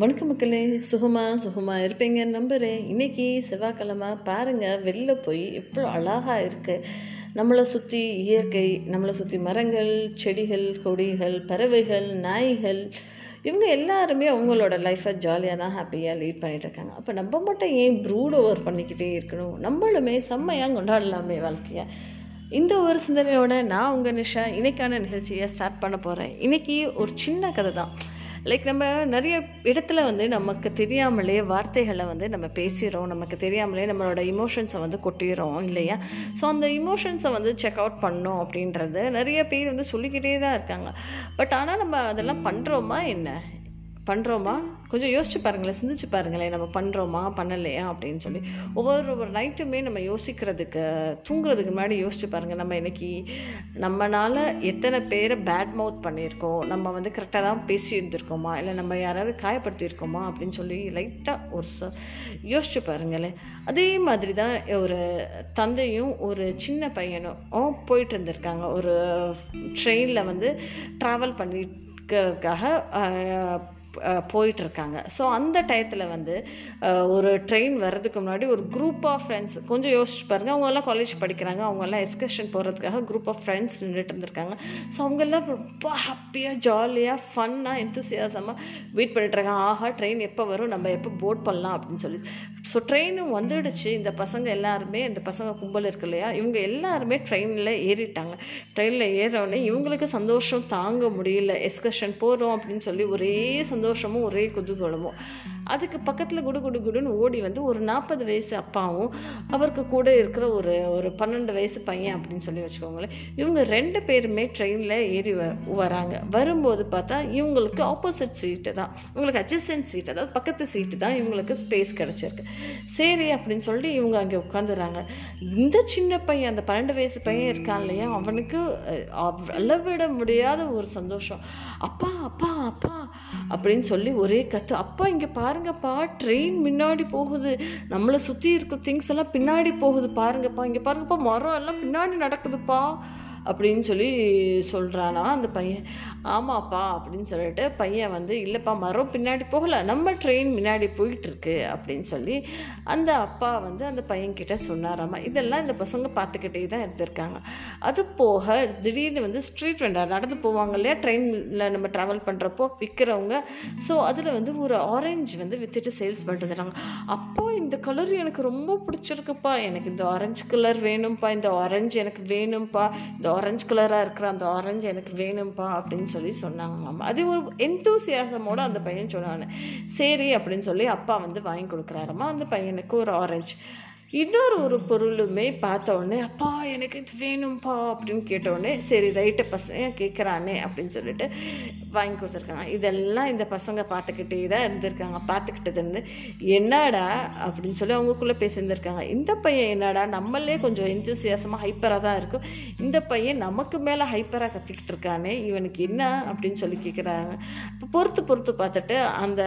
வணக்கம் மக்களே சுகமாக சுகமாக இருப்பீங்க நம்புகிறேன் இன்னைக்கு செவ்வாய்க்கிழமை பாருங்கள் வெளில போய் எவ்வளோ அழகாக இருக்குது நம்மளை சுற்றி இயற்கை நம்மளை சுற்றி மரங்கள் செடிகள் கொடிகள் பறவைகள் நாய்கள் இவங்க எல்லாருமே அவங்களோட லைஃப்பை ஜாலியாக தான் ஹாப்பியாக லீட் பண்ணிகிட்ருக்காங்க அப்போ நம்ம மட்டும் ஏன் ப்ரூட் ஓவர் பண்ணிக்கிட்டே இருக்கணும்? நம்மளுமே செம்மையாக கொண்டாடலாமே வாழ்க்கையை. இந்த ஒரு சிந்தனையோட நான் உங்கள் நிஷா. இன்னைக்கான நிகழ்ச்சியை ஸ்டார்ட் பண்ண போகிறேன் இன்றைக்கி ஒரு சின்ன கதை தான். லைக் நம்ம நிறைய இடத்துல வந்து நமக்கு தெரியாமலே வார்த்தைகளை வந்து நம்ம பேசிடுறோம். நமக்கு தெரியாமலே நம்மளோட இமோஷன்ஸை வந்து கொட்டிடுறோம் இல்லையா? ஸோ அந்த இமோஷன்ஸை வந்து செக் அவுட் பண்ணோம் அப்படின்றது நிறைய பேர் வந்து சொல்லிக்கிட்டே தான் இருக்காங்க. பட் ஆனால் நம்ம அதெல்லாம் பண்ணுறோமா என்ன? பண்ணுறோமா கொஞ்சம் யோசிச்சு பாருங்களேன் சிந்திச்சு பாருங்களேன் நம்ம பண்ணுறோமா பண்ணலையா அப்படின்னு சொல்லி. ஒவ்வொரு ஒரு நைட்டுமே நம்ம யோசிக்கிறதுக்கு தூங்குறதுக்கு முன்னாடி யோசிச்சு பாருங்கள் நம்ம இன்னைக்கு நம்மளால் எத்தனை பேரை பேட் மவுத் பண்ணியிருக்கோம் நம்ம வந்து கரெக்டாக தான் பேசி இருந்திருக்கோமா இல்லை நம்ம யாராவது காயப்படுத்தியிருக்கோமா அப்படின்னு சொல்லி லைட்டாக ஒரு ச யோசிச்சு பாருங்களேன். அதே மாதிரி தான் ஒரு தந்தையும் ஒரு சின்ன பையனும் போயிட்டு இருந்திருக்காங்க. ஒரு ட்ரெயினில் வந்து ட்ராவல் பண்ணிக்கிறதுக்காக போயிட்டுருக்காங்க. ஸோ அந்த டயத்தில் வந்து ஒரு ட்ரெயின் வர்றதுக்கு முன்னாடி ஒரு குரூப் ஆஃப் ஃப்ரெண்ட்ஸ் கொஞ்சம் யோசிச்சு பாருங்கள் அவங்கெல்லாம் காலேஜ் படிக்கிறாங்க. அவங்கெல்லாம் எக்ஸ்கர்ஷன் போகிறதுக்காக குரூப் ஆஃப் ஃப்ரெண்ட்ஸ் நின்றுட்டு இருந்திருக்காங்க. ஸோ அவங்கெல்லாம் ரொம்ப ஹாப்பியாக ஜாலியாக ஃபன்னாக எந்தூசியாசமாக வெயிட் பண்ணிட்டுருக்காங்க. ஆஹா ட்ரெயின் எப்போ வரும்? நம்ம எப்போ போட் பண்ணலாம் அப்படின்னு சொல்லி. ஸோ ட்ரெயினும் வந்துடுச்சு. இந்த பசங்க எல்லாருமே இந்த பசங்க கும்பல் இருக்கு இல்லையா? இவங்க எல்லாருமே ட்ரெயினில் ஏறிட்டாங்க. ட்ரெயினில் ஏறவுடனே இவங்களுக்கு சந்தோஷம் தாங்க முடியல. எஸ்கர்ஷன் போகிறோம் அப்படின்னு சொல்லி ஒரே சந்தோஷமும் ஒரே குதூகலமும். அதுக்கு பக்கத்தில் குடு குடு குடுன்னு ஓடி வந்து ஒரு நாற்பது வயசு அப்பாவும் அவருக்கு கூட இருக்கிற ஒரு ஒரு பன்னெண்டு வயசு பையன் அப்படின்னு சொல்லி வச்சுக்கோங்களேன். இவங்க ரெண்டு பேருமே ட்ரெயினில் ஏறி வ வராங்க. வரும்போது பார்த்தா இவங்களுக்கு ஆப்போசிட் சீட்டு தான். இவங்களுக்கு அட்ஜஸ்டன்ட் சீட் அதாவது பக்கத்து சீட்டு தான் இவங்களுக்கு ஸ்பேஸ் கிடச்சிருக்கு. சரி அப்படின்னு சொல்லிட்டு இவங்க அங்கே உட்காந்துறாங்க இந்த சின்ன பையன் அந்த பன்னெண்டு வயசு பையன் இருக்கான் இல்லையா? அவனுக்கு அளவிட முடியாத ஒரு சந்தோஷம். அப்பா அப்பா அப்பா அப்படின்னு சொல்லி ஒரே கத்து. அப்பா இங்கே பாருங்கப்பா ட்ரெயின் முன்னாடி போகுது. நம்மளை சுற்றி இருக்கிற திங்ஸ் எல்லாம் பின்னாடி போகுது. பாருங்கப்பா இங்கே பாருங்கப்பா மரம் எல்லாம் பின்னாடி நடக்குதுப்பா. அப்படின்னு சொல்லி சொல்கிறானா அந்த பையன். ஆமாப்பா அப்படின்னு சொல்லிட்டு பையன் வந்து இல்லைப்பா மரம் பின்னாடி போகலை. நம்ம ட்ரெயின் முன்னாடி போயிட்டுருக்கு. அப்படின்னு சொல்லி அந்த அப்பா வந்து அந்த பையன்கிட்ட சொன்னாராமா. இதெல்லாம் இந்த பசங்க பார்த்துக்கிட்டே தான் இருந்திருக்காங்க. அது போக திடீர்னு வந்து ஸ்ட்ரீட் வெண்டர் நடந்து போவாங்க இல்லையா? ட்ரெயினில் நம்ம ட்ராவல் பண்ணுறப்போ விற்கிறவங்க ஸோ அதில் வந்து ஒரு ஆரஞ்சு வந்து விற்றுட்டு சேல்ஸ் பண்ணிட்டு இருந்தாங்க அப்போ இந்த கலர் எனக்கு ரொம்ப பிடிச்சிருக்குப்பா. எனக்கு இந்த ஆரஞ்சு கலர் வேணும்ப்பா இந்த ஆரஞ்சு எனக்கு வேணும்ப்பா இந்த ஆரஞ்சு கலராக இருக்கிற அந்த ஆரஞ்சு எனக்கு வேணும்ப்பா அப்படின்னு சொல்லி சொன்னாங்களாம். அது ஒரு எந்தூசியாசமோடு அந்த பையன் சொன்னான். சரி அப்படின்னு சொல்லி அப்பா வந்து வாங்கி கொடுக்குறாரம்மா அந்த பையனுக்கு ஒரு ஆரஞ்சு இன்னொரு ஒரு பொருளுமே பார்த்த உடனே அப்பா எனக்கு இது வேணும்ப்பா அப்படின்னு கேட்டவுடனே சரி ரைட்டு பசங்க கேட்குறானே அப்படின்னு சொல்லிட்டு வாங்கி கொடுத்துருக்காங்க. இதெல்லாம் இந்த பசங்க பார்த்துக்கிட்டே தான் இருந்திருக்காங்க பார்த்துக்கிட்டதுன்னு. என்னடா? அப்படின்னு சொல்லி அவங்களுக்குள்ளே பேசியிருந்திருக்காங்க. இந்த பையன் என்னடா? நம்மளே கொஞ்சம் எந்தூசியாசமாக ஹைப்பராக தான் இருக்கும். இந்த பையன் நமக்கு மேலே ஹைப்பராக கற்றுக்கிட்டு இருக்கானே இவனுக்கு என்ன? அப்படின்னு சொல்லி கேட்குறாங்க இப்போ பொறுத்து பொறுத்து பார்த்துட்டு அந்த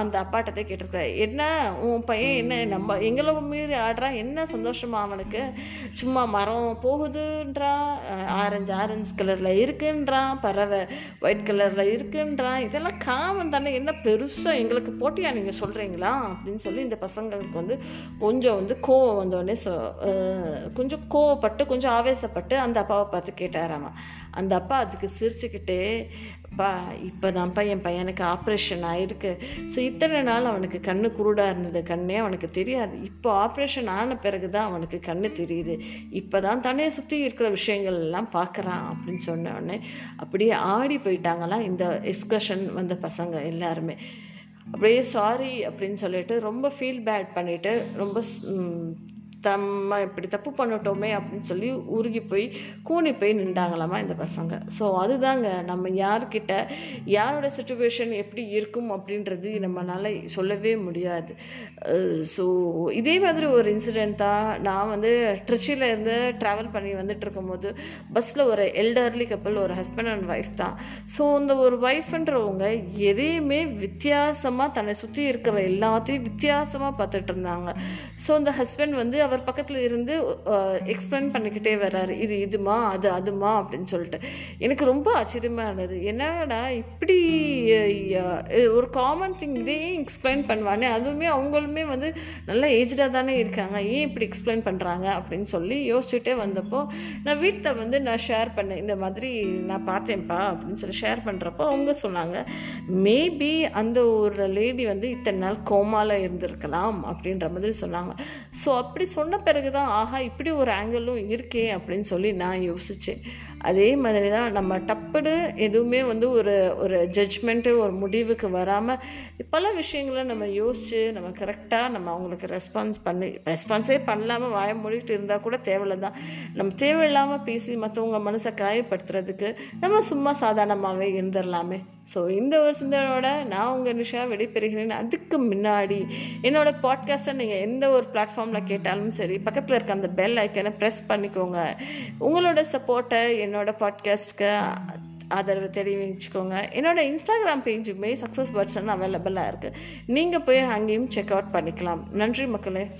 அந்த அப்பாட்டத்தை கேட்டிருக்காரு என்ன? உன் பையன் என்ன? நம்ம எங்களை மீறி ஆடுறான் என்ன சந்தோஷமா அவனுக்கு? சும்மா மரம் போகுதுன்றான் ஆரஞ்சு ஆரஞ்சு கலரில் இருக்குன்றான் பறவை ஒயிட் கலரில் இருக்குன்றான் இதெல்லாம் காமன் தானே. என்ன பெருசாக எங்களுக்கு போட்டியா நீங்கள் சொல்கிறீங்களா அப்படின்னு சொல்லி இந்த பசங்களுக்கு வந்து கொஞ்சம் வந்து கோவம் வந்தோடனே சொ கொஞ்சம் கோவப்பட்டு கொஞ்சம் ஆவேசப்பட்டு அந்த அப்பாவை பார்த்து கேட்டாராமா. அந்த அப்பா அதுக்கு சிரிச்சுக்கிட்டே பா இப்போ தான்ப்பா என் பையனுக்கு ஆப்ரேஷன் ஆயிருக்கு. ஸோ இத்தனை நாள் அவனுக்கு கண்ணு குருடாக இருந்தது. கண்ணே அவனுக்கு தெரியாது. இப்போ ஆப்ரேஷன் ஆன பிறகு தான் அவனுக்கு கண்ணு தெரியுது. இப்போ தான் தானே சுற்றி இருக்கிற விஷயங்கள் எல்லாம் பார்க்குறான் அப்படின்னு சொன்ன உடனே அப்படியே ஆடி போயிட்டாங்களாம் இந்த எக்ஸ்கர்ஷன் வந்த பசங்க எல்லாருமே. அப்படியே சாரி அப்படின்னு சொல்லிட்டு ரொம்ப ஃபீல் பேட் பண்ணிவிட்டு ரொம்ப தம்ம இப்படி தப்பு பண்ணிட்டோமே அப்படின்னு சொல்லி உருகி போய் கூணி போய் நின்றாங்களாமா இந்த பசங்க. ஸோ அதுதாங்க நம்ம யார்கிட்ட யாரோட சுச்சுவேஷன் எப்படி இருக்கும் அப்படின்றது நம்மளால் சொல்லவே முடியாது. ஸோ இதே மாதிரி ஒரு இன்சிடெண்ட் தான் நான் வந்து ட்ரிச்சிலேருந்து ட்ராவல் பண்ணி வந்துட்டு இருக்கும்போது பஸ்ஸில் ஒரு எல்டர்லி கப்பல் ஒரு ஹஸ்பண்ட் அண்ட் ஒய்ஃப் தான் ஸோ இந்த ஒரு ஒய்ஃப்ன்றவங்க எதையுமே வித்தியாசமாக தன்னை சுற்றி இருக்கிற எல்லாத்தையும் வித்தியாசமாக பார்த்துட்டு இருந்தாங்க. ஸோ அந்த ஹஸ்பண்ட் வந்து அவர் பக்கத்தில் இருந்து எக்ஸ்பிளைன் பண்ணிக்கிட்டே வர்றாரு. இது இதுமா அது அதுமா அப்படின்னு சொல்லிட்டு. எனக்கு ரொம்ப ஆச்சரியமாக இருந்தது என்னடா இப்படி ஒரு காமன் திங் இதையும் எக்ஸ்பிளைன் பண்ணுவானே. அதுவுமே அவங்களுமே வந்து நல்லா ஏஜ்டாக தானே இருக்காங்க. ஏன் இப்படி எக்ஸ்பிளைன் பண்ணுறாங்க அப்படின்னு சொல்லி யோசிச்சுட்டே வந்தப்போ நான் வீட்டில் வந்து நான் ஷேர் பண்ணேன் இந்த மாதிரி நான் பார்த்தேன்ப்பா அப்படின்னு சொல்லி ஷேர் பண்ணுறப்போ அவங்க சொன்னாங்க மேபி அந்த ஒரு லேடி வந்து இத்தனை நாள் கோமாவில் இருந்திருக்கலாம் அப்படின்ற மாதிரி சொன்னாங்க. ஸோ அப்படி சொன்ன சொன்ன பிறகு தான் ஆஹா இப்படி ஒரு ஆங்கிளும் இருக்கே அப்படின்னு சொல்லி நான் யோசித்தேன் அதே மாதிரி தான் நம்ம டப்புடு எதுவுமே வந்து ஒரு ஒரு ஜட்ஜ்மெண்ட்டு ஒரு முடிவுக்கு வராமல் பல விஷயங்களை நம்ம யோசித்து நம்ம கரெக்டாக நம்ம அவங்களுக்கு ரெஸ்பான்ஸ் பண்ணி ரெஸ்பான்ஸே பண்ணலாமல் வாய மூடிட்டு இருந்தால் கூட தேவையில்லை தான் நம்ம தேவையில்லாமல் பேசி மற்றவங்க மனசை காயப்படுத்துறதுக்கு நம்ம சும்மா சாதாரணமாகவே இருந்துடலாமே. ஸோ இந்த ஒரு சிந்தனையோட நான் உங்கள் நிஷா விடைபெறுகிறேன். அதுக்கு முன்னாடி என்னோடய பாட்காஸ்ட்டை நீங்கள் எந்த ஒரு பிளாட்ஃபார்மில் கேட்டாலும் சரி பக்கத்தில் இருக்க அந்த பெல் ஐக்கனை ப்ரெஸ் பண்ணிக்கோங்க. உங்களோட சப்போர்ட்டை என்னோட பாட்காஸ்ட்க்கு ஆதரவு தெரிவிச்சுக்கோங்க. என்னோடய இன்ஸ்டாகிராம் பேஜுமே சக்ஸஸ் பர்சன் அவைலபிளாக இருக்குது நீங்கள் போய் அங்கேயும் செக் அவுட் பண்ணிக்கலாம். நன்றி மக்களே.